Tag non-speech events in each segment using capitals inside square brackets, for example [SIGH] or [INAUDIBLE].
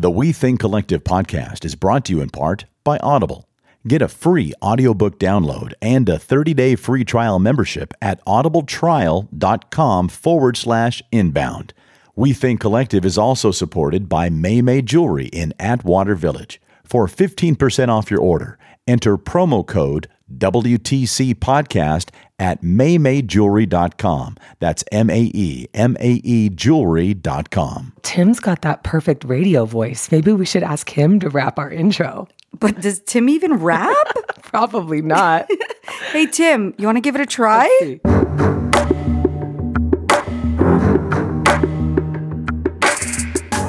The We Think Collective podcast is brought to you in part by Audible. Get a free audiobook download and a 30-day free trial membership at audibletrial.com forward slash inbound. We Think Collective is also supported by MaeMae Jewelry in Atwater Village. For 15% off your order, enter promo code WTC Podcast at maemaejewelry.com. That's M A E M A E jewelry.com. Tim's got that perfect radio voice. Maybe we should ask him to rap our intro. But does Tim even rap? [LAUGHS] Probably not. [LAUGHS] hey, Tim, you want to give it a try?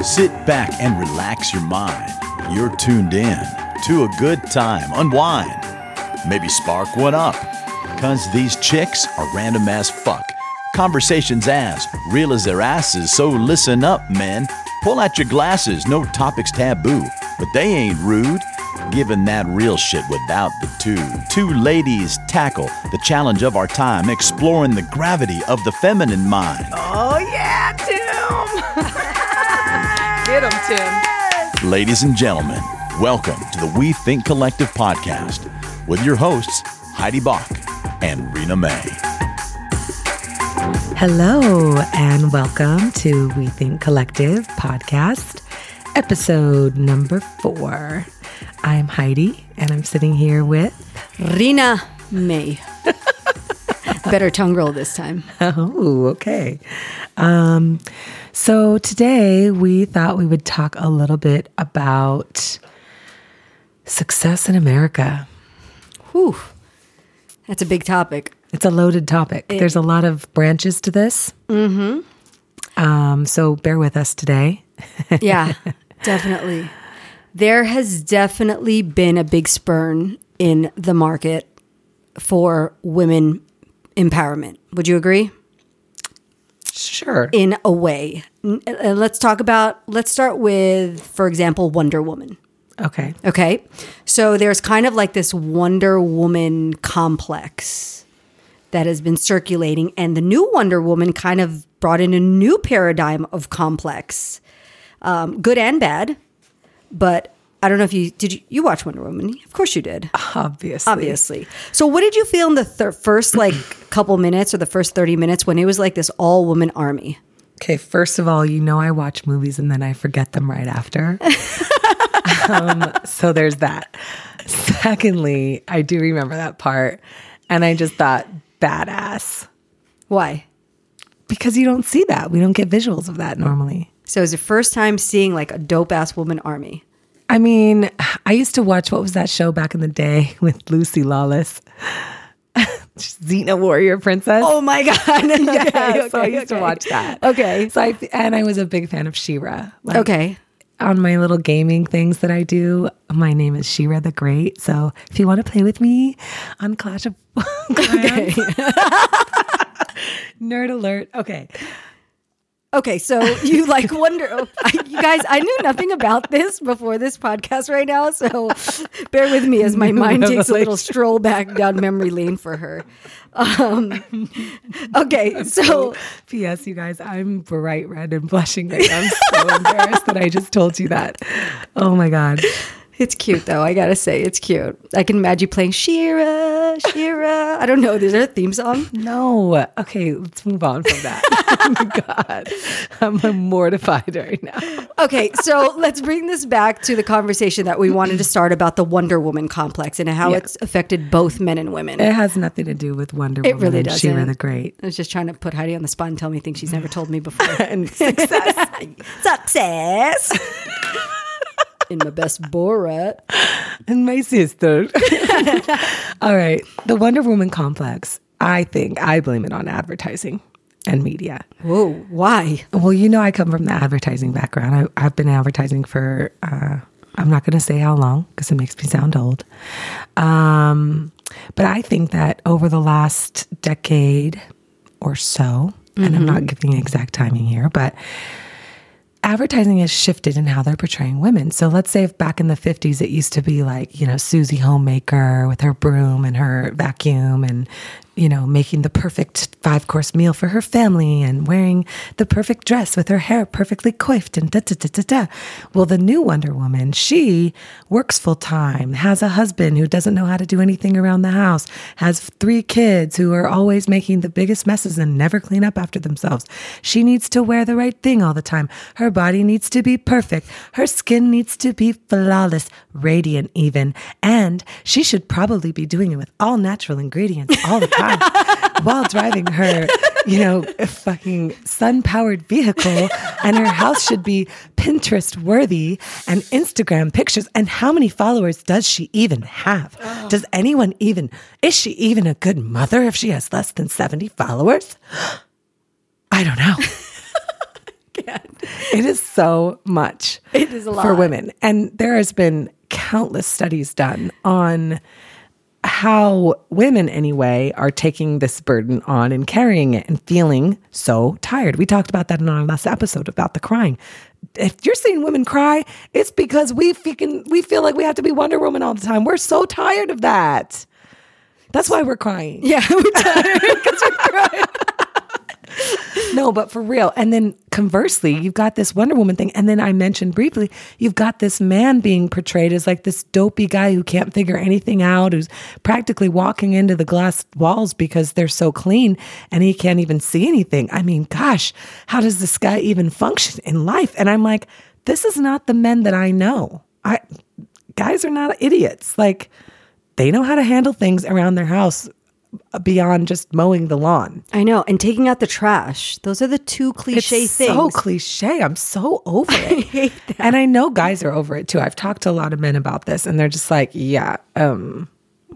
Sit back and relax your mind. You're tuned in to a good time. Unwind. Maybe spark one up. Cause these chicks are random as fuck. Conversations as real as their asses, so listen up, men. Pull out your glasses, no topics taboo, but they ain't rude. Giving that real shit without the two. Two ladies tackle the challenge of our time, exploring the gravity of the feminine mind. Oh, yeah, Tim. [LAUGHS] Get him, Tim. Ladies and gentlemen, welcome to the We Think Collective podcast with your hosts, Heidi Bach and Rena May. Hello, and welcome to We Think Collective podcast, episode number four. I'm Heidi, and I'm sitting here with. Rena May. [LAUGHS] Better tongue roll this time. [LAUGHS] Oh, okay. Um, so today we thought we would talk a little bit about success in America. Whew. That's a big topic. It's a loaded topic. There's a lot of branches to this. Mm-hmm. Um, so bear with us today. [LAUGHS] Yeah, definitely. There has definitely been a big spurn in the market for women empowerment. Would you agree? Sure. In a way. Uh, Let's talk about, let's start with, for example, Wonder Woman. Okay. Okay. So there's kind of like this Wonder Woman complex that has been circulating. And the new Wonder Woman kind of brought in a new paradigm of complex, um, good and bad. But I don't know if you did. You, you watch Wonder Woman? Of course you did. Obviously. Obviously. So what did you feel in the thir- first like [CLEARS THROAT] couple minutes or the first 30 minutes when it was like this all woman army? Okay, first of all, you know I watch movies and then I forget them right after. [LAUGHS] um, so there's that. Secondly, I do remember that part. And I just thought, badass. Why? Because you don't see that. We don't get visuals of that normally. So it was the first time seeing like a dope ass woman army. I mean, I used to watch what was that show back in the day [LAUGHS] with Lucy Lawless? [LAUGHS] Xena Warrior Princess. Oh my god! [LAUGHS] yeah, so I used to watch that. Okay. So I and I was a big fan of She-Ra. Like, Okay. On my little gaming things that I do. My name is She-Ra the Great. So if you want to play with me on Clash of [LAUGHS] Clans, [LAUGHS] nerd alert. Okay. Okay, so you [LAUGHS] like wonder, oh, I- you guys. I knew nothing about this before this podcast right now, so [LAUGHS] bear with me as my [LAUGHS] mind takes a little stroll back down memory lane for her. Um, okay, so P.S. You guys, I'm bright red and blushing. Right now. I'm so embarrassed that I just told you that. Oh my god. It's cute though. I gotta say, it's cute. I can imagine you playing She-Ra, She-Ra. I don't know. Is there a theme song? No. Okay, let's move on from that. [LAUGHS] oh my god, I'm mortified right now. Okay, so let's bring this back to the conversation that we wanted to start about the Wonder Woman complex and how Yeah. it's affected both men and women. It has nothing to do with Wonder It Woman really doesn't. She-Ra the Great. I was just trying to put Heidi on the spot and tell me things she's never told me before. [LAUGHS] And success. [LAUGHS] Success. In my best Borat. and my sister. [LAUGHS] All right. The Wonder Woman complex, I think I blame it on advertising and media. Whoa, why? Well, you know, I come from the advertising background. I, I've been advertising for, uh, I'm not going to say how long because it makes me sound old. Um, but I think that over the last decade or so, and I'm not giving exact timing here, but advertising has shifted in how they're portraying women. So let's say if back in the 50s it used to be like, you know, Susie Homemaker with her broom and her vacuum and you know, making the perfect five course meal for her family and wearing the perfect dress with her hair perfectly coiffed and da da da da da. Well, the new Wonder Woman, she works full time, has a husband who doesn't know how to do anything around the house, has three kids who are always making the biggest messes and never clean up after themselves. She needs to wear the right thing all the time. Her body needs to be perfect. Her skin needs to be flawless, radiant even. And she should probably be doing it with all natural ingredients all the time [LAUGHS] [LAUGHS] while driving her, you know, fucking sun powered vehicle. And her house should be Pinterest worthy and Instagram pictures. And how many followers does she even have? Oh. Does anyone even, is she even a good mother if she has less than 70 followers? [GASPS] I don't know. [LAUGHS] it is so much. It is a lot. for women, and there has been countless studies done on how women anyway are taking this burden on and carrying it and feeling so tired. We talked about that in our last episode about the crying. If you're seeing women cry, it's because we freaking we feel like we have to be Wonder Woman all the time. We're so tired of that. That's why we're crying. Yeah, we're tired [LAUGHS] because we're crying. No, but for real. And then conversely, you've got this Wonder Woman thing. And then I mentioned briefly, you've got this man being portrayed as like this dopey guy who can't figure anything out, who's practically walking into the glass walls because they're so clean and he can't even see anything. I mean, gosh, how does this guy even function in life? And I'm like, this is not the men that I know. I guys are not idiots. Like they know how to handle things around their house beyond just mowing the lawn. I know, and taking out the trash. Those are the two cliche it's things. so cliche. I'm so over [LAUGHS] it. And I know guys are over it too. I've talked to a lot of men about this and they're just like, yeah, um,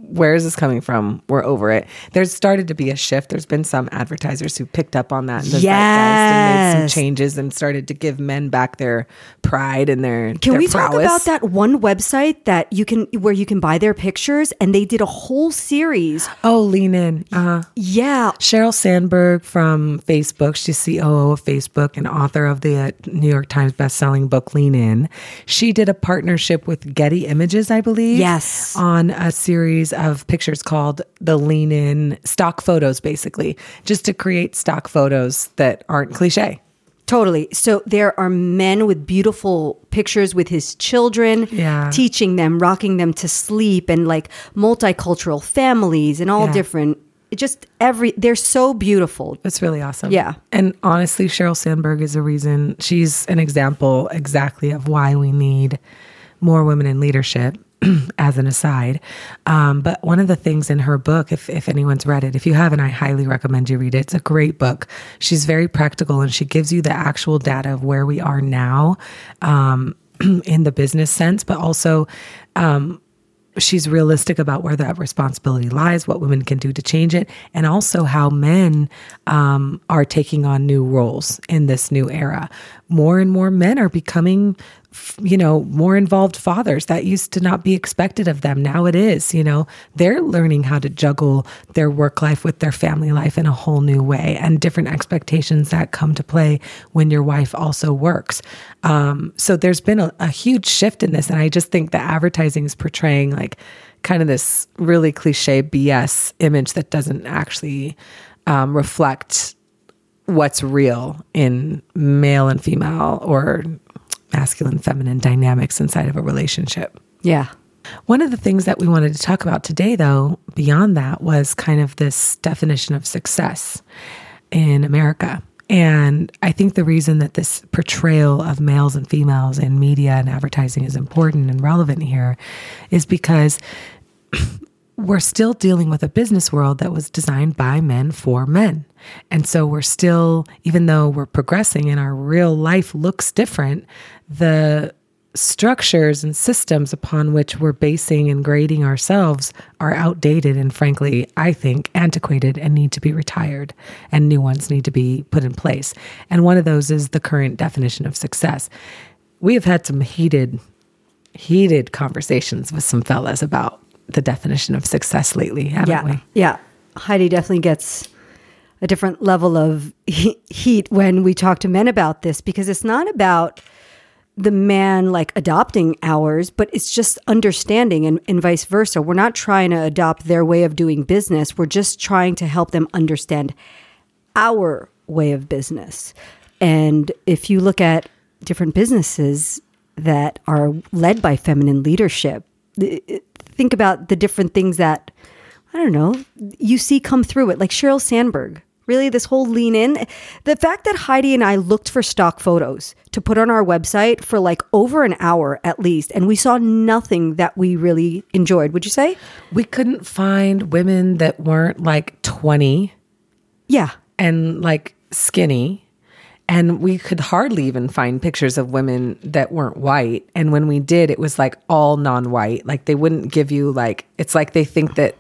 where is this coming from? We're over it. There's started to be a shift. There's been some advertisers who picked up on that and, zeitgeist and made some changes and started to give men back their pride and their Can their we talk about that one website that you can where you can buy their pictures and they did a whole series? Oh, lean in. Uh, Yeah. Sheryl Sandberg from Facebook, she's COO of Facebook and author of the uh, New York Times bestselling book Lean In. She did a partnership with Getty Images, I believe. Yes. On a series of pictures called the Lean In stock photos, basically, just to create stock photos that aren't cliche. Totally. So there are men with beautiful pictures with his children, Yeah. teaching them, rocking them to sleep, and like multicultural families and all Yeah. different. Just every they're so beautiful. It's really awesome. Yeah. And honestly, Sheryl Sandberg is a reason. She's an example exactly of why we need more women in leadership. [CLEARS THROAT] as an aside, um, but one of the things in her book, if if anyone's read it, if you haven't, I highly recommend you read it. It's a great book. She's very practical and she gives you the actual data of where we are now um, [CLEARS THROAT] in the business sense, but also um, she's realistic about where that responsibility lies, what women can do to change it, and also how men um, are taking on new roles in this new era. More and more men are becoming, you know, more involved fathers. That used to not be expected of them. Now it is. You know, they're learning how to juggle their work life with their family life in a whole new way, and different expectations that come to play when your wife also works. Um, so there's been a, a huge shift in this, and I just think the advertising is portraying like kind of this really cliche BS image that doesn't actually um, reflect what's real in male and female or masculine feminine dynamics inside of a relationship. Yeah. One of the things that we wanted to talk about today, though, beyond that, was kind of this definition of success in America. And I think the reason that this portrayal of males and females in media and advertising is important and relevant here is because [CLEARS THROAT] we're still dealing with a business world that was designed by men for men. And so we're still, even though we're progressing and our real life looks different, the structures and systems upon which we're basing and grading ourselves are outdated and, frankly, I think antiquated and need to be retired, and new ones need to be put in place. And one of those is the current definition of success. We have had some heated, heated conversations with some fellas about the definition of success lately, haven't Yeah. we? Yeah. Heidi definitely gets a different level of he- heat when we talk to men about this because it's not about the man like adopting ours, but it's just understanding and, and vice versa. We're not trying to adopt their way of doing business. We're just trying to help them understand our way of business. And if you look at different businesses that are led by feminine leadership, think about the different things that, I don't know, you see come through it, like Sheryl Sandberg Really, this whole lean in. The fact that Heidi and I looked for stock photos to put on our website for like over an hour at least, and we saw nothing that we really enjoyed, would you say? We couldn't find women that weren't like 20. Yeah. And like skinny. And we could hardly even find pictures of women that weren't white. And when we did, it was like all non white. Like they wouldn't give you, like, it's like they think that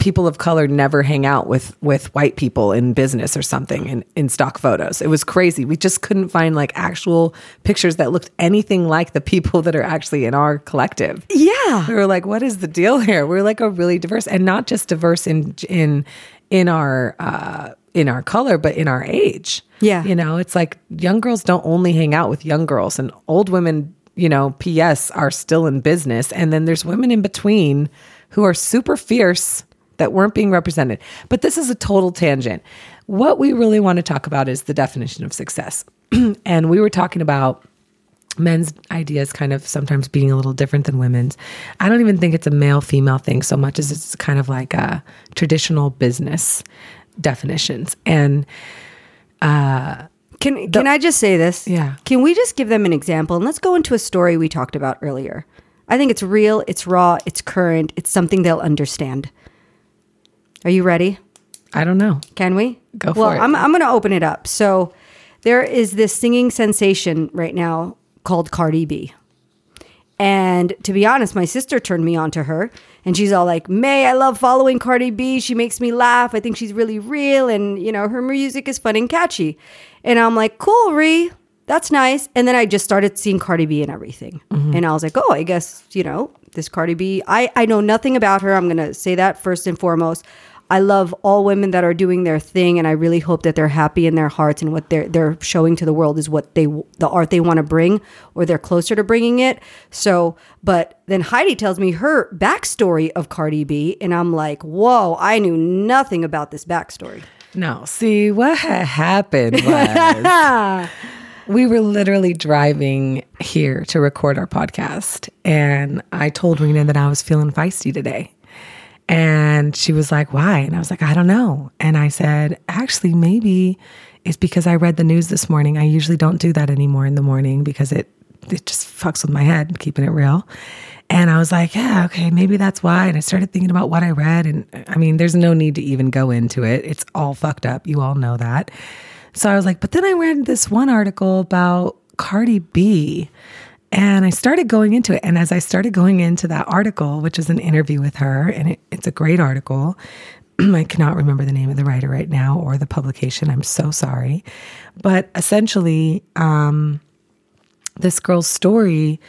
people of color never hang out with with white people in business or something in, in stock photos. It was crazy. We just couldn't find like actual pictures that looked anything like the people that are actually in our collective. Yeah. We were like, what is the deal here? We're like a really diverse and not just diverse in in in our uh in our color, but in our age. Yeah. You know, it's like young girls don't only hang out with young girls and old women, you know, PS are still in business. And then there's women in between who are super fierce that weren't being represented. But this is a total tangent. What we really want to talk about is the definition of success. [CLEARS THROAT] and we were talking about men's ideas kind of sometimes being a little different than women's. I don't even think it's a male female thing so much as it's kind of like a traditional business definitions. And uh can can I just say this? Yeah. Can we just give them an example and let's go into a story we talked about earlier. I think it's real, it's raw, it's current, it's something they'll understand. Are you ready? I don't know. Can we? Go for well. I'm, I'm going to open it up. So there is this singing sensation right now called Cardi B. And to be honest, my sister turned me on to her. And she's all like, May, I love following Cardi B. She makes me laugh. I think she's really real. And, you know, her music is fun and catchy. And I'm like, cool, Ree. That's nice. And then I just started seeing Cardi B and everything. Mm-hmm. And I was like, oh, I guess, you know, this Cardi B. I, I know nothing about her. I'm going to say that first and foremost. I love all women that are doing their thing, and I really hope that they're happy in their hearts and what they're they're showing to the world is what they the art they want to bring, or they're closer to bringing it. So, but then Heidi tells me her backstory of Cardi B, and I'm like, whoa, I knew nothing about this backstory. No, see what had happened [LAUGHS] was we were literally driving here to record our podcast, and I told Rena that I was feeling feisty today. And she was like, Why? And I was like, I don't know. And I said, Actually, maybe it's because I read the news this morning. I usually don't do that anymore in the morning because it it just fucks with my head, keeping it real. And I was like, yeah, okay, maybe that's why. And I started thinking about what I read. And I mean, there's no need to even go into it. It's all fucked up. You all know that. So I was like, but then I read this one article about Cardi B and I started going into it. And as I started going into that article, which is an interview with her, and it, it's a great article, [CLEARS THROAT] I cannot remember the name of the writer right now or the publication. I'm so sorry. But essentially, um, this girl's story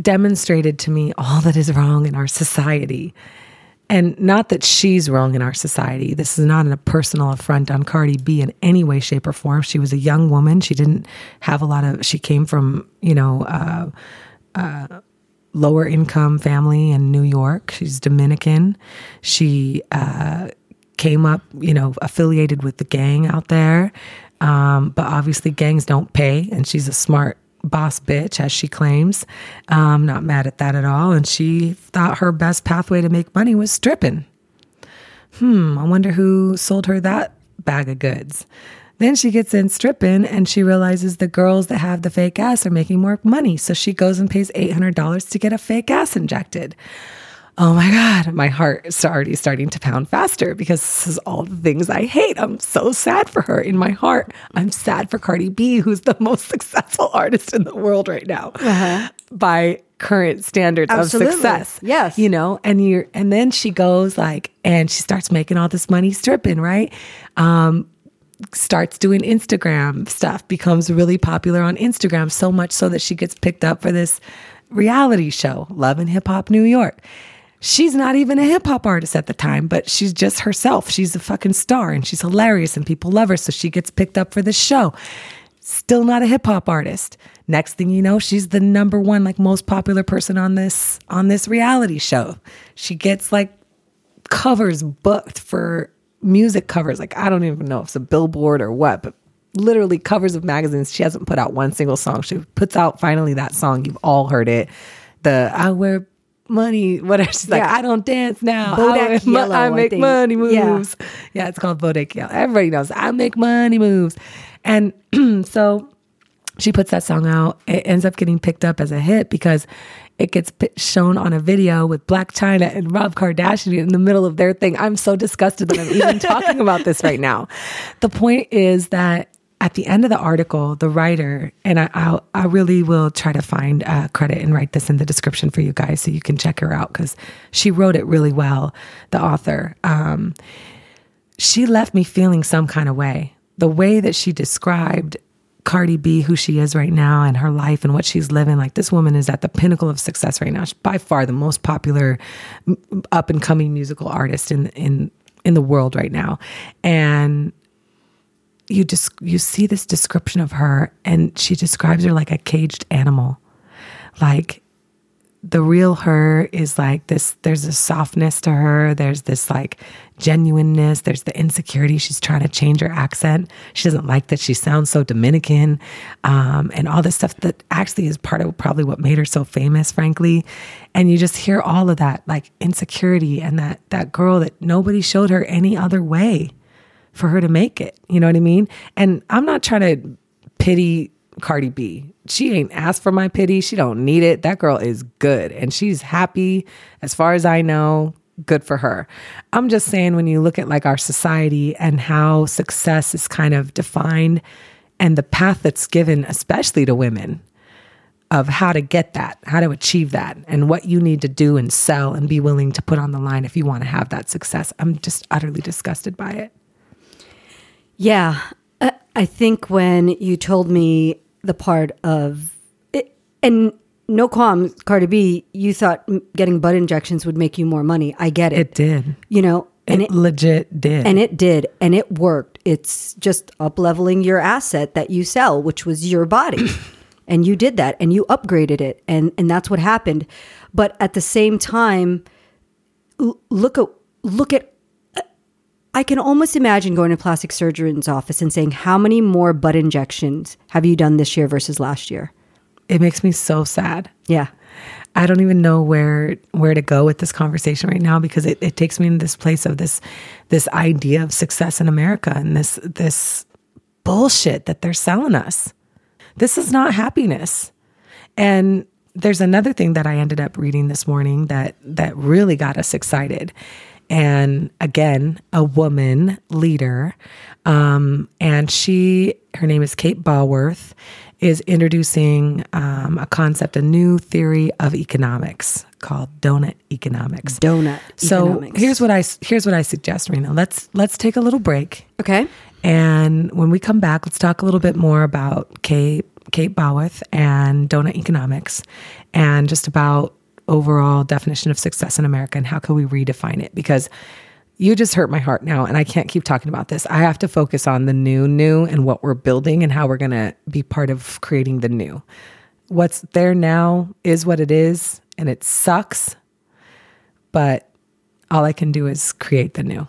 demonstrated to me all that is wrong in our society and not that she's wrong in our society. This is not a personal affront on Cardi B in any way, shape, or form. She was a young woman. She didn't have a lot of, she came from, you know, uh, uh, lower income family in New York. She's Dominican. She uh, came up, you know, affiliated with the gang out there. Um, but obviously, gangs don't pay, and she's a smart boss bitch, as she claims. Um, not mad at that at all. And she thought her best pathway to make money was stripping. Hmm, I wonder who sold her that bag of goods. Then she gets in stripping and she realizes the girls that have the fake ass are making more money. So she goes and pays $800 to get a fake ass injected oh my God, my heart is already starting to pound faster because this is all the things I hate. I'm so sad for her in my heart. I'm sad for Cardi B, who's the [LAUGHS] most successful artist in the world right now uh-huh. by current standards Absolutely. of success. Yes. You know, and you're, and then she goes like, and she starts making all this money stripping, right? Um, starts doing Instagram stuff, becomes really popular on Instagram, so much so that she gets picked up for this reality show, Love and Hip Hop New York. She's not even a hip hop artist at the time, but she's just herself. She's a fucking star and she's hilarious and people love her. So she gets picked up for this show. Still not a hip hop artist. Next thing you know, she's the number one, like most popular person on this on this reality show. She gets like covers booked for music covers. Like I don't even know if it's a billboard or what, but literally covers of magazines. She hasn't put out one single song. She puts out finally that song. You've all heard it. The I wear money, whatever. She's like, Yeah. I don't dance now. Bodak I, Yellow, I I make think. money moves. Yeah. it's called Bodak Yellow. Everybody knows I make money moves. And [CLEARS THROAT] so she puts that song out. It ends up getting picked up as a hit because it gets shown on a video with Blac Chyna and Rob Kardashian in the middle of their thing. I'm so disgusted that I'm even [LAUGHS] talking about this right now. The point is that at the end of the article, the writer and I, I'll, I really will try to find uh, credit and write this in the description for you guys so you can check her out because she wrote it really well. The author. Um, she left me feeling some kind of way. The way that she described Cardi B, who she is right now, and her life and what she's living. Like this woman is at the pinnacle of success right now. She's by far the most popular up and coming musical artist in in in the world right now. And you just you see this description of her, and she describes her like a caged animal, like the real her is like this there's a softness to her there's this like genuineness there's the insecurity she's trying to change her accent. She doesn't like that she sounds so dominican um, and all this stuff that actually is part of probably what made her so famous frankly. And you just hear all of that like insecurity and that that girl that nobody showed her any other way for her to make it you know what i mean and i'm not trying to pity Cardi B. She ain't asked for my pity. She don't need it. That girl is good and she's happy as far as I know. Good for her. I'm just saying when you look at like our society and how success is kind of defined and the path that's given especially to women of how to get that, how to achieve that and what you need to do and sell and be willing to put on the line if you want to have that success. I'm just utterly disgusted by it. Yeah. I, I think when you told me the part of it, and no qualms, Cardi B, you thought getting butt injections would make you more money. I get it. It did. You know, and it, it, legit did. and it did, and it worked. It's just up leveling your asset that you sell, which was your body. [COUGHS] and you did that and you upgraded it and and that's what happened. But at the same time, l- look at look at I can almost imagine going to a plastic surgeon's office and saying, How many more butt injections have you done this year versus last year? it makes me so sad. Yeah. I don't even know where where to go with this conversation right now because it, it takes me into this place of this this idea of success in America and this this bullshit that they're selling us. This is not happiness. And there's another thing that I ended up reading this morning that that really got us excited. And again, a woman leader, um, and she her name is Kate Raworth, is introducing um, a concept, a new theory of economics called donut economics. Donut So economics. here's what I here's what I suggest, Rena. Let's let's take a little break. Okay. And when we come back, let's talk a little bit more about Kate, Kate Raworth and donut economics and just about overall definition of success in America and how can we redefine it? Because you just hurt my heart now and I can't keep talking about this. I have to focus on the new, new and what we're building and how we're going to be part of creating the new. What's there now is what it is and it sucks, but all I can do is create the new.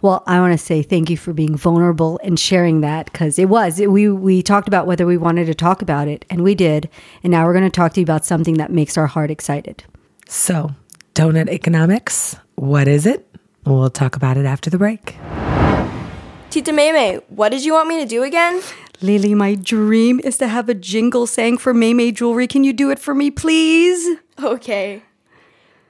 Well, I want to say thank you for being vulnerable and sharing that because it was it, we we talked about whether we wanted to talk about it and we did, and now we're going to talk to you about something that makes our heart excited. So, donut economics, what is it? We'll talk about it after the break. Tita Meme, what did you want me to do again? Lily, my dream is to have a jingle sang for MaeMae Jewelry. Can you do it for me, please? Okay.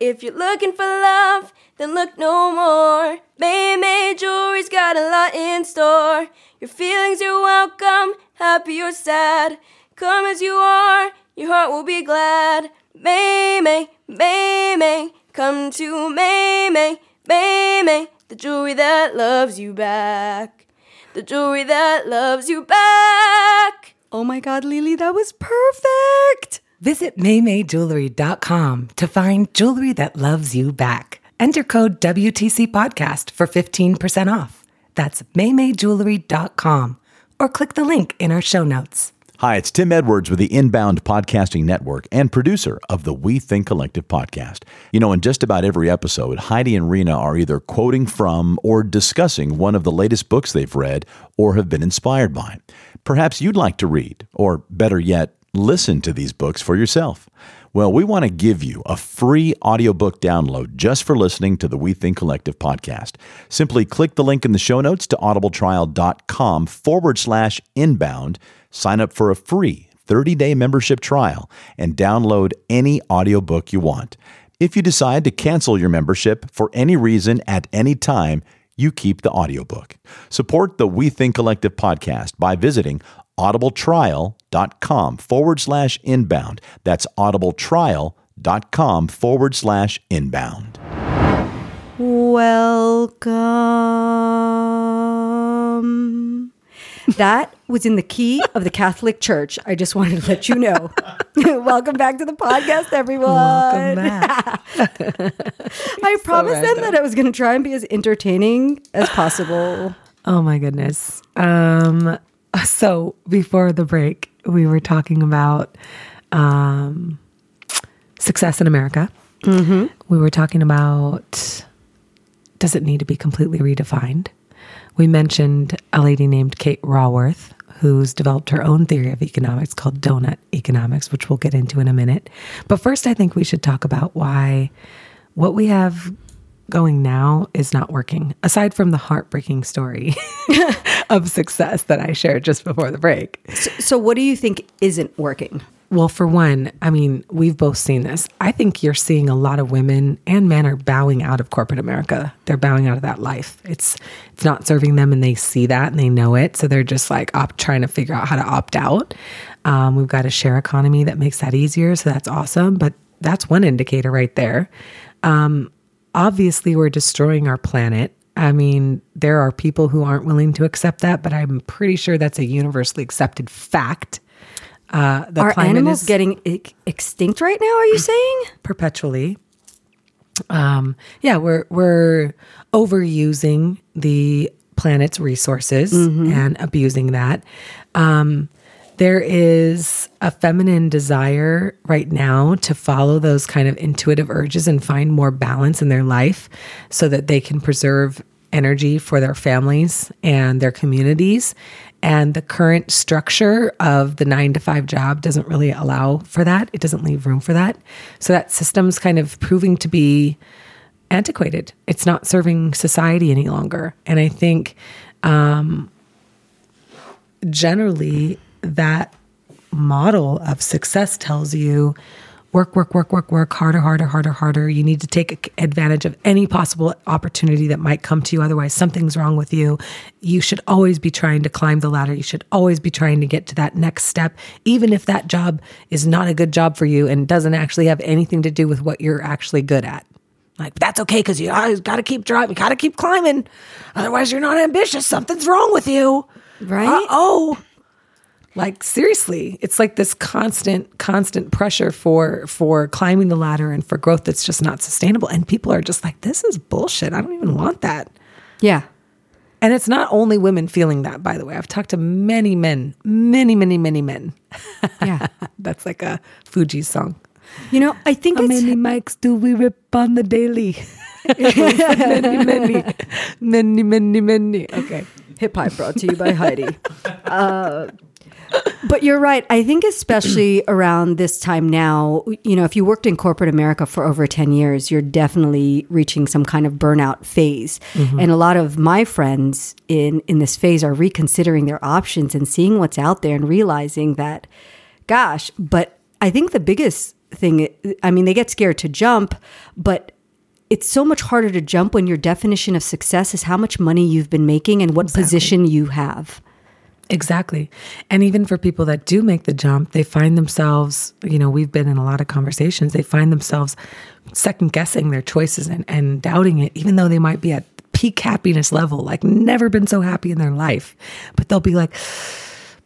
If you're looking for love, then look no more. Meme Jewelry's got a lot in store. Your feelings are welcome, happy or sad. Come as you are, your heart will be glad. Meme, Meme, come to Maymay, Meme, the jewelry that loves you back. The jewelry that loves you back. Oh my God, Lily, that was perfect. Visit maemaejewelry.com to find jewelry that loves you back. Enter code WTC podcast for 15% off. That's maemaejewelry.com or click the link in our show notes. Hi, it's Tim Edwards with the Inbound Podcasting Network and producer of the We Think Collective podcast. You know, in just about every episode, Heidi and Rena are either quoting from or discussing one of the latest books they've read or have been inspired by. Perhaps you'd like to read, or better yet, listen to these books for yourself. Well, we want to give you a free audiobook download just for listening to the We Think Collective podcast. Simply click the link in the show notes to audibletrial.com forward slash inbound, sign up for a free 30 day membership trial, and download any audiobook you want. If you decide to cancel your membership for any reason at any time, you keep the audiobook. Support the We Think Collective podcast by visiting audibletrial.com forward slash inbound. That's audibletrial.com forward slash inbound. Welcome. That was in the key of the Catholic Church. I just wanted to let you know. [LAUGHS] Welcome back to the podcast, everyone. Welcome back. [LAUGHS] I promised them that I was going to try and be as entertaining as possible. Oh my goodness. Um, so before the break, we were talking about um, success in America. Mm-hmm. We were talking about does it need to be completely redefined? We mentioned a lady named Kate Raworth, who's developed her own theory of economics called donut economics, which we'll get into in a minute. But first, I think we should talk about why what we have going now is not working, aside from the heartbreaking story [LAUGHS] of success that I shared just before the break. So, what do you think isn't working? Well, for one, I mean, we've both seen this. I think you're seeing a lot of women and men are bowing out of corporate America. They're bowing out of that life. It's it's not serving them, and they see that and they know it. So they're just like op- trying to figure out how to opt out. Um, we've got a share economy that makes that easier, so that's awesome. But that's one indicator right there. Um, obviously, we're destroying our planet. I mean, there are people who aren't willing to accept that, but I'm pretty sure that's a universally accepted fact. Uh, the Are climate animals is- getting ex- extinct right now? Are you [CLEARS THROAT] saying? perpetually. Um, yeah, we're we're overusing the planet's resources and abusing that. Um, there is a feminine desire right now to follow those kind of intuitive urges and find more balance in their life so that they can preserve energy for their families and their communities. And the current structure of the nine to five job doesn't really allow for that. It doesn't leave room for that. So that system's kind of proving to be antiquated. It's not serving society any longer. And I think um, generally that model of success tells you work, work, work, work, work harder, harder, harder, harder. You need to take advantage of any possible opportunity that might come to you. Otherwise, something's wrong with you. You should always be trying to climb the ladder. You should always be trying to get to that next step, even if that job is not a good job for you and doesn't actually have anything to do with what you're actually good at. Like, that's okay because you always got to keep driving, got to keep climbing. Otherwise, you're not ambitious. Something's wrong with you. Right? Oh, like seriously, it's like this constant, constant pressure for for climbing the ladder and for growth that's just not sustainable. And people are just like, this is bullshit. I don't even want that. Yeah. And it's not only women feeling that, by the way. I've talked to many men, many, many, many men. Yeah. [LAUGHS] That's like a Fuji song. You know, I think How it's many mics do we rip on the daily? [LAUGHS] [LAUGHS] many, many, many, many, many. Okay. Hip Hop brought to you by Heidi. Uh, but you're right. I think especially [CLEARS THROAT] around this time now, you know, if you worked in corporate America for over 10 years, you're definitely reaching some kind of burnout phase. Mm-hmm. And a lot of my friends in in this phase are reconsidering their options and seeing what's out there and realizing that gosh, but I think the biggest thing I mean, they get scared to jump, but it's so much harder to jump when your definition of success is how much money you've been making and what position you have. Exactly. And even for people that do make the jump, they find themselves, you know, we've been in a lot of conversations, they find themselves second guessing their choices and, and doubting it, even though they might be at peak happiness level, like never been so happy in their life. But they'll be like,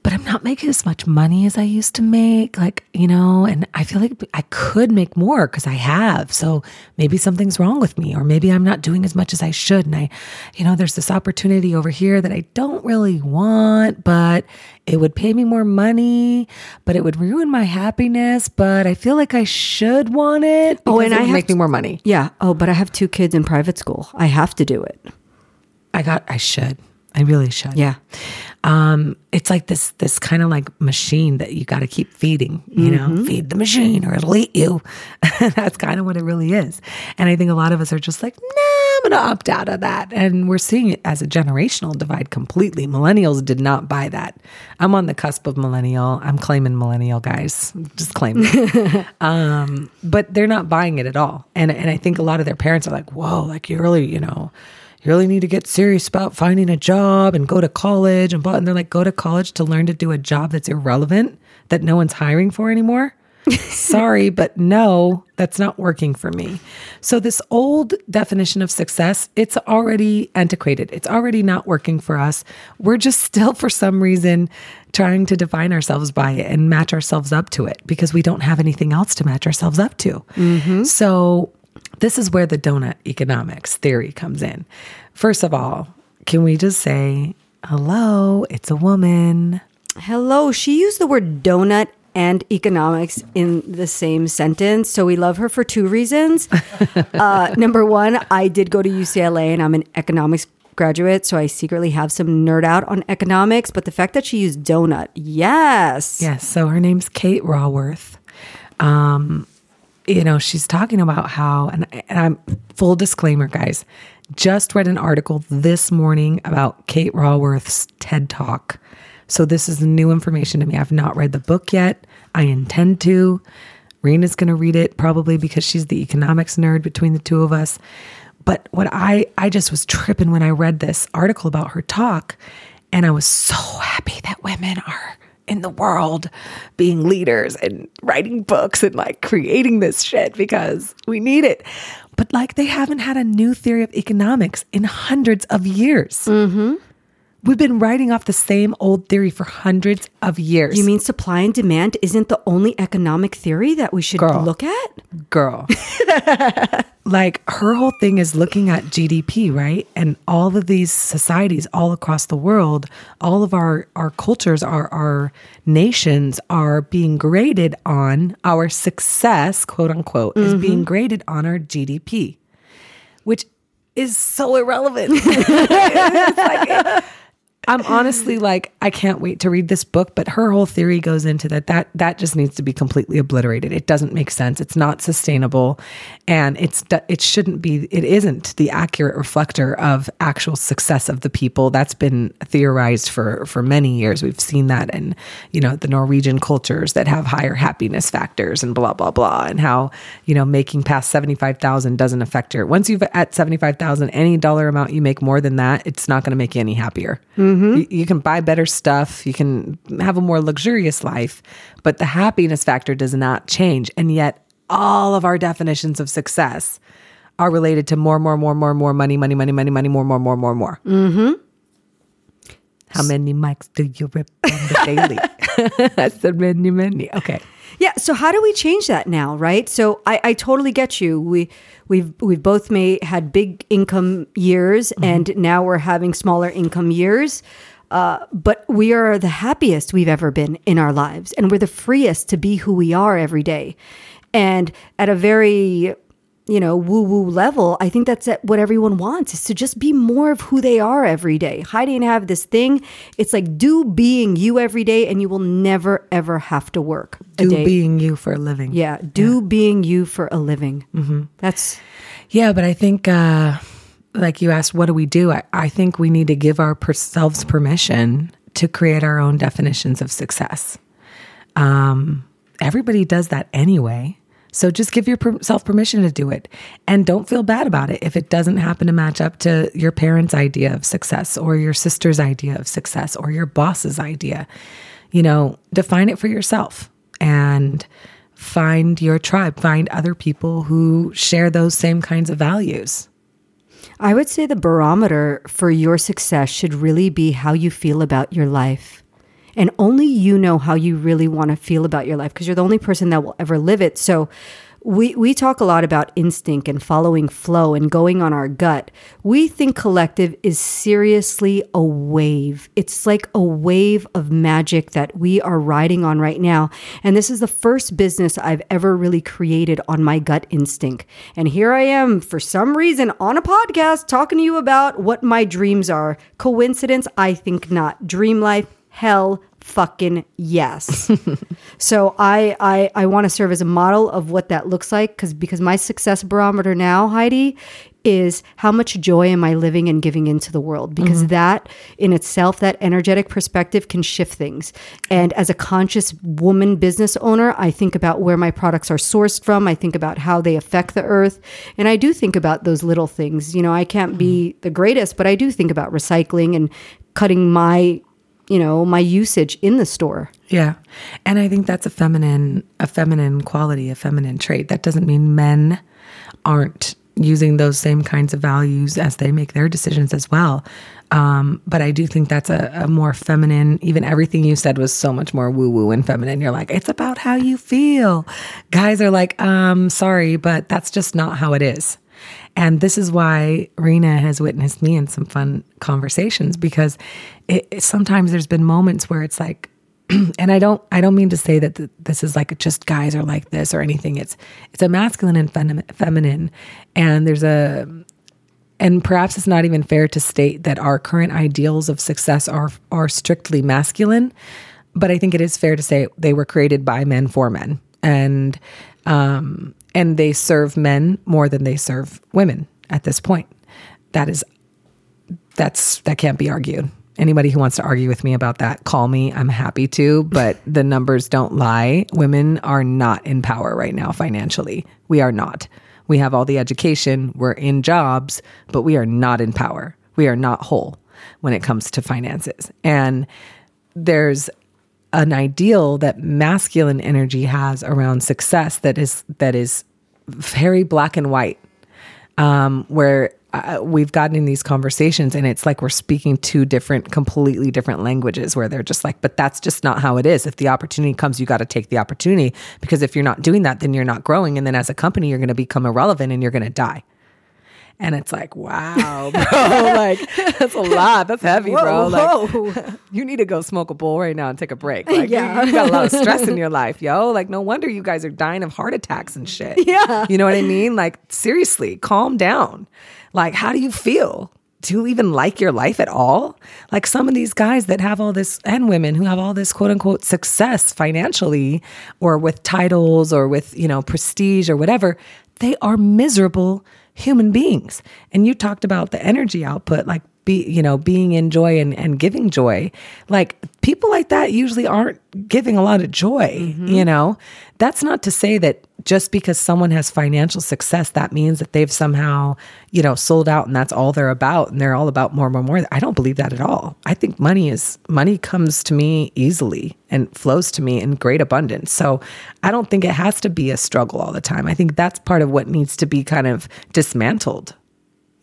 but I'm not making as much money as I used to make. Like, you know, and I feel like I could make more because I have. So maybe something's wrong with me, or maybe I'm not doing as much as I should. And I, you know, there's this opportunity over here that I don't really want, but it would pay me more money, but it would ruin my happiness. But I feel like I should want it. Oh, and it I have make me more money. Yeah. Oh, but I have two kids in private school. I have to do it. I got. I should. I really should. Yeah. um, it's like this this kind of like machine that you got to keep feeding you know? Feed the machine or it'll eat you. [LAUGHS] That's kind of what it really is. And i think a lot of us are just like nah i'm gonna opt out of that. And we're seeing it as a generational divide completely. Millennials did not buy that. I'm on the cusp of millennial. I'm claiming millennial guys. Just claim [LAUGHS] um, but they're not buying it at all. And, and i think a lot of their parents are like whoa like you're really you know you really need to get serious about finding a job and go to college and blah. And they're like, go to college to learn to do a job that's irrelevant that no one's hiring for anymore. [LAUGHS] Sorry, but no, that's not working for me. So this old definition of success, it's already antiquated. It's already not working for us. We're just still for some reason trying to define ourselves by it and match ourselves up to it because we don't have anything else to match ourselves up to. Mm-hmm. So this is where the donut economics theory comes in. First of all, can we just say, hello, it's a woman? Hello. She used the word donut and economics in the same sentence. So we love her for two reasons. [LAUGHS] uh, number one, I did go to UCLA and I'm an economics graduate. So I secretly have some nerd out on economics. But the fact that she used donut, yes. Yes. So her name's Kate Raworth. Um, you know, she's talking about how, and, and I'm full disclaimer, guys, just read an article this morning about Kate Raworth's TED Talk. So this is new information to me. I've not read the book yet. I intend to. Rena's going to read it probably because she's the economics nerd between the two of us. But what I I just was tripping when I read this article about her talk and I was so happy that women are in the world being leaders and writing books and like creating this shit because we need it. But like they haven't had a new theory of economics in hundreds of years. Mm-hmm. We've been writing off the same old theory for hundreds of years. You mean supply and demand isn't the only economic theory that we should Girl. look at? girl. [LAUGHS] like her whole thing is looking at GDP, right? And all of these societies all across the world, all of our our cultures, our our nations are being graded on our success, quote unquote, is mm-hmm. being graded on our GDP, which is so irrelevant. [LAUGHS] [LAUGHS] Like- I'm honestly like I can't wait to read this book, but her whole theory goes into that that that just needs to be completely obliterated. It doesn't make sense. It's not sustainable, and it's it shouldn't be. It isn't the accurate reflector of actual success of the people. That's been theorized for for many years. We've seen that in you know the Norwegian cultures that have higher happiness factors and blah blah blah, and how you know making past seventy five thousand doesn't affect your. Once you've at seventy five thousand, any dollar amount you make more than that, it's not going to make you any happier. You, you can buy better stuff, you can have a more luxurious life, but the happiness factor does not change. And yet, all of our definitions of success are related to more, more, more, more, more money, money, money, money, money, more, more, more, more, more. Mm-hmm. How many mics do you rip on the daily? [LAUGHS] I said many, many. Okay. Yeah. So how do we change that now, right? So I, I totally get you. We we've we've both made had big income years, and now we're having smaller income years. Uh, but we are the happiest we've ever been in our lives, and we're the freest to be who we are every day. And at a very you know, woo woo level, I think that's what everyone wants is to just be more of who they are every day. Heidi and I have this thing. It's like do being you every day, and you will never ever have to work Do being you for a living. Yeah, do being you for a living. Mm-hmm. That's Yeah, but I think, uh, like you asked, what do we do? I, I think we need to give ourselves permission to create our own definitions of success. Um, everybody does that anyway. So just give yourself permission to do it and don't feel bad about it if it doesn't happen to match up to your parents' idea of success or your sister's idea of success or your boss's idea. You know, define it for yourself and find your tribe, find other people who share those same kinds of values. I would say the barometer for your success should really be how you feel about your life. And only you know how you really want to feel about your life because you're the only person that will ever live it. So we, we talk a lot about instinct and following flow and going on our gut. We think collective is seriously a wave. It's like a wave of magic that we are riding on right now. And this is the first business I've ever really created on my gut instinct. And here I am, for some reason, on a podcast talking to you about what my dreams are. Coincidence? I think not. Dream life? Hell fucking yes. [LAUGHS] so I I I want to serve as a model of what that looks like cuz because my success barometer now, Heidi, is how much joy am I living and giving into the world because mm-hmm. that in itself that energetic perspective can shift things. And as a conscious woman business owner, I think about where my products are sourced from, I think about how they affect the earth, and I do think about those little things. You know, I can't be mm-hmm. the greatest, but I do think about recycling and cutting my you know my usage in the store Yeah. And I think that's a feminine a feminine quality, a feminine trait. That doesn't mean men aren't using those same kinds of values as they make their decisions as well. Um, but I do think that's a, a more feminine, even everything you said was so much more woo woo and feminine. You're like, it's about how you feel. Guys are like, um, sorry, but that's just not how it is. And this is why Rena has witnessed me in some fun conversations because it, it- sometimes there's been moments where it's like, [CLEARS THROAT] and I don't, I don't mean to say that th- this is like just guys are like this or anything. It's, it's a masculine and fem- feminine, and there's a, and perhaps it's not even fair to state that our current ideals of success are are strictly masculine, but I think it is fair to say they were created by men for men, and um, and they serve men more than they serve women at this point. That is that's that can't be argued. Anybody who wants to argue with me about that, call me. I'm happy to, but [LAUGHS] the numbers don't lie. Women are not in power right now financially. We are not. We have all the education, we're in jobs, but we are not in power. We are not whole when it comes to finances. And there's an ideal that masculine energy has around success that is that is very black and white um, where uh, we've gotten in these conversations and it's like we're speaking two different, completely different languages where they're just like, but that's just not how it is. If the opportunity comes, you got to take the opportunity because if you're not doing that, then you're not growing. And then as a company, you're going to become irrelevant and you're going to die. And it's like, wow, [LAUGHS] bro, like that's a lot. That's heavy, bro. Like, [LAUGHS] you need to go smoke a bowl right now and take a break. [LAUGHS] Like, Yeah. you, you got a lot of stress in your life, yo. Like, no wonder you guys are dying of heart attacks and shit. Yeah. You know what I mean? Like, seriously, calm down. Like, how do you feel? Do you even like your life at all? Like some of these guys that have all this, and women who have all this quote unquote success financially or with titles or with, you know, prestige or whatever, they are miserable human beings. And you talked about the energy output, like be, you know, being in joy and, and giving joy. Like people like that usually aren't giving a lot of joy, mm-hmm. you know? That's not to say that just because someone has financial success, that means that they've somehow, you know, sold out and that's all they're about and they're all about more, more, more. I don't believe that at all. I think money is money comes to me easily and flows to me in great abundance. So I don't think it has to be a struggle all the time. I think that's part of what needs to be kind of dismantled.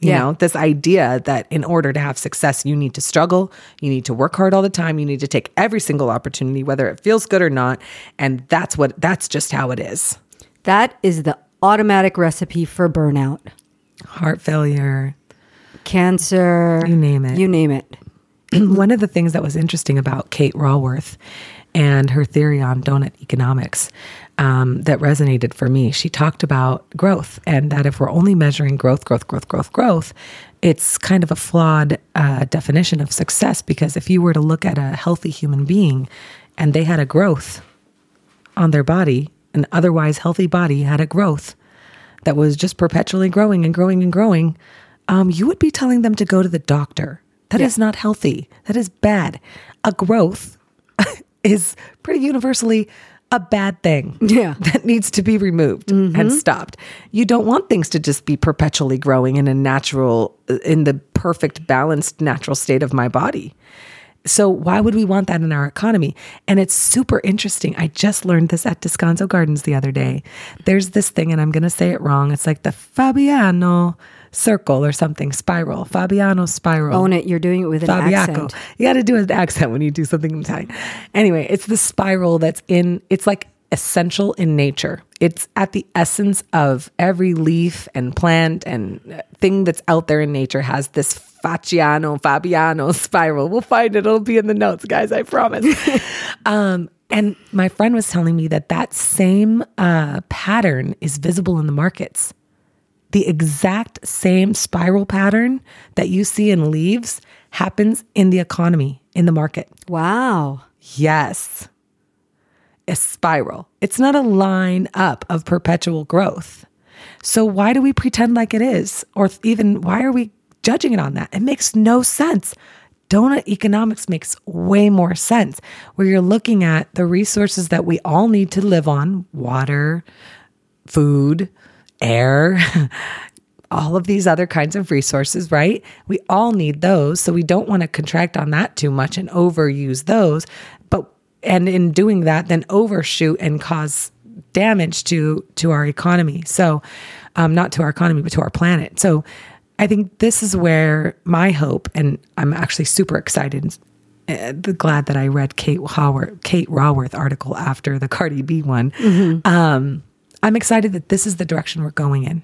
You Yeah. know, this idea that in order to have success, you need to struggle, you need to work hard all the time, you need to take every single opportunity, whether it feels good or not. And that's what, that's just how it is. that is the automatic recipe for burnout Heart failure, cancer You name it. you name it [CLEARS THROAT] one of the things that was interesting about Kate Raworth and her theory on donut economics um, that resonated for me, she talked about growth and that if we're only measuring growth, growth, growth, growth, growth, it's kind of a flawed uh, definition of success because if you were to look at a healthy human being and they had a growth on their body, an otherwise healthy body had a growth that was just perpetually growing and growing and growing, um, you would be telling them to go to the doctor. That is not healthy. That is bad. A growth [LAUGHS] is pretty universally a bad thing. Yeah. [LAUGHS] That needs to be removed and mm-hmm. stopped. You don't want things to just be perpetually growing in a natural, in the perfect, balanced, natural state of my body. So why would we want that in our economy? And it's super interesting. I just learned this at Descanso Gardens the other day. There's this thing, and I'm going to say it wrong. It's like the Fabiano circle or something, spiral, Fabiano spiral. Own it. You're doing it with an Fabiaco. accent. You got to do it with an accent when you do something in Italian. Anyway, it's the spiral that's in, it's like essential in nature. It's at the essence of every leaf and plant and uh, thing that's out there in nature has this Faciano, Fabiano spiral. We'll find it. It'll be in the notes, guys. I promise. [LAUGHS] um, and my friend was telling me that that same uh, pattern is visible in the markets the exact same spiral pattern that you see in leaves happens in the economy, in the market. Wow. Yes. A spiral. It's not a line up of perpetual growth. So why do we pretend like it is? Or even why are we judging it on that? It makes no sense. Donut economics makes way more sense where you're looking at the resources that we all need to live on water, food, air, [LAUGHS] all of these other kinds of resources, right? We all need those. So we don't want to contract on that too much and overuse those. But and in doing that, then overshoot and cause damage to to our economy. So um, not to our economy, but to our planet. So I think this is where my hope, and I'm actually super excited uh, glad that I read Kate Haworth, Kate Raworth article after the Cardi B one. Um, I'm excited that this is the direction we're going in,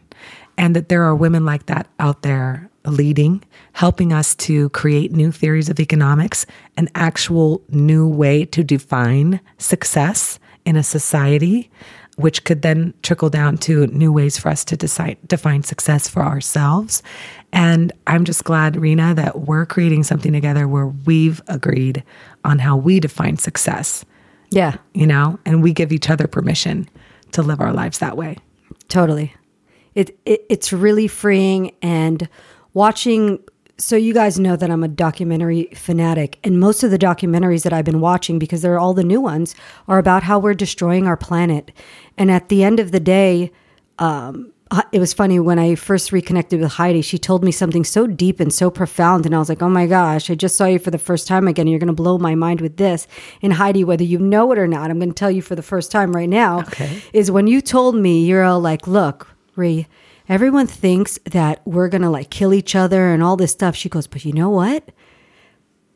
and that there are women like that out there leading, helping us to create new theories of economics, an actual new way to define success in a society, which could then trickle down to new ways for us to decide define success for ourselves. And I'm just glad, Rena, that we're creating something together where we've agreed on how we define success, Yeah. you know, and we give each other permission to live our lives that way. Totally. It, it it's really freeing and watching so you guys know that I'm a documentary fanatic and most of the documentaries that I've been watching because they're all the new ones are about how we're destroying our planet. And at the end of the day, um it was funny when I first reconnected with Heidi. She told me something so deep and so profound. And I was like, oh my gosh, I just saw you for the first time again. You're going to blow my mind with this. And Heidi, whether you know it or not, I'm going to tell you for the first time right now Okay. is when you told me, you're all like, look, Ree, everyone thinks that we're going to like kill each other and all this stuff. She goes, but you know what?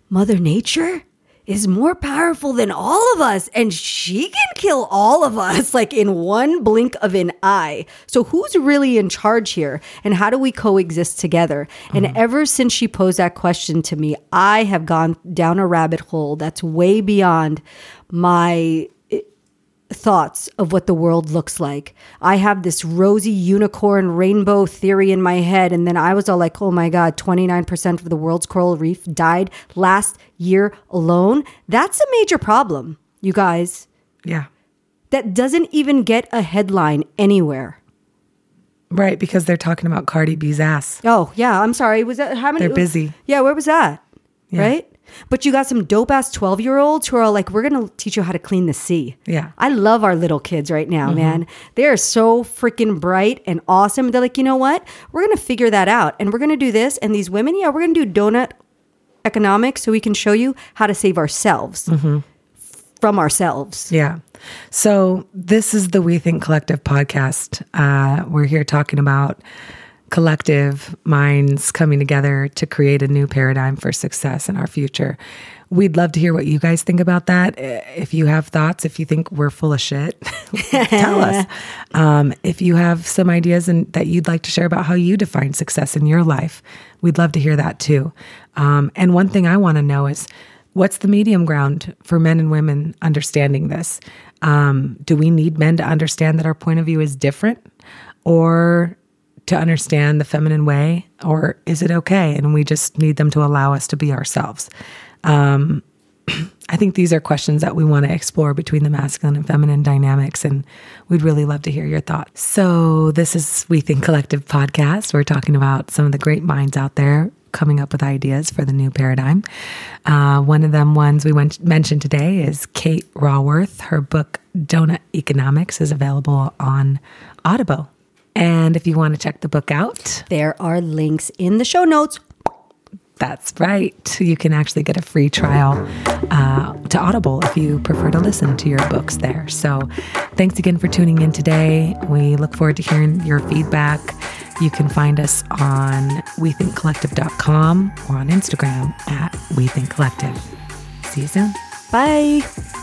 Mother Nature is more powerful than all of us and she can kill all of us [LAUGHS] like in one blink of an eye. So who's really in charge here and how do we coexist together? And mm-hmm. ever since she posed that question to me, I have gone down a rabbit hole that's way beyond my thoughts of what the world looks like. I have this rosy unicorn rainbow theory in my head. And then I was all like, oh my God, 29% of the world's coral reef died last year alone. That's a major problem, you guys. Yeah. That doesn't even get a headline anywhere. Right, because they're talking about Cardi B's ass. Oh, yeah. I'm sorry. Was that how many? They're busy. Yeah. Where was that? Yeah. Right? But you got some dope ass 12 year olds who are like, we're going to teach you how to clean the sea. Yeah. I love our little kids right now, man. They are so freaking bright and awesome. They're like, you know what? We're going to figure that out and we're going to do this. And these women, yeah, we're going to do donut economics so we can show you how to save ourselves from ourselves. Yeah. So this is the We Think Collective podcast. Uh, we're here talking about collective minds coming together to create a new paradigm for success in our future. We'd love to hear what you guys think about that. Uh, If you have thoughts, if you think we're full of shit, [LAUGHS] tell us. [LAUGHS] Um, if you have some ideas and that you'd like to share about how you define success in your life, we'd love to hear that too. Um, and one thing I want to know is what's the medium ground for men and women understanding this? Um, do we need men to understand that our point of view is different? Or to understand the feminine way, or is it okay? And we just need them to allow us to be ourselves. Um, [CLEARS THROAT] I think these are questions that we want to explore between the masculine and feminine dynamics, and we'd really love to hear your thoughts. So, this is We Think Collective podcast. We're talking about some of the great minds out there coming up with ideas for the new paradigm. Uh, one of them ones we went, mentioned today is Kate Raworth. Her book Doughnut Economics is available on Audible. And if you want to check the book out, There are links in the show notes. That's right. You can actually get a free trial uh, to Audible if you prefer to listen to your books there. So, thanks again for tuning in today. We look forward to hearing your feedback. You can find us on wethinkcollective.com or on Instagram at wethinkcollective. See you soon. Bye.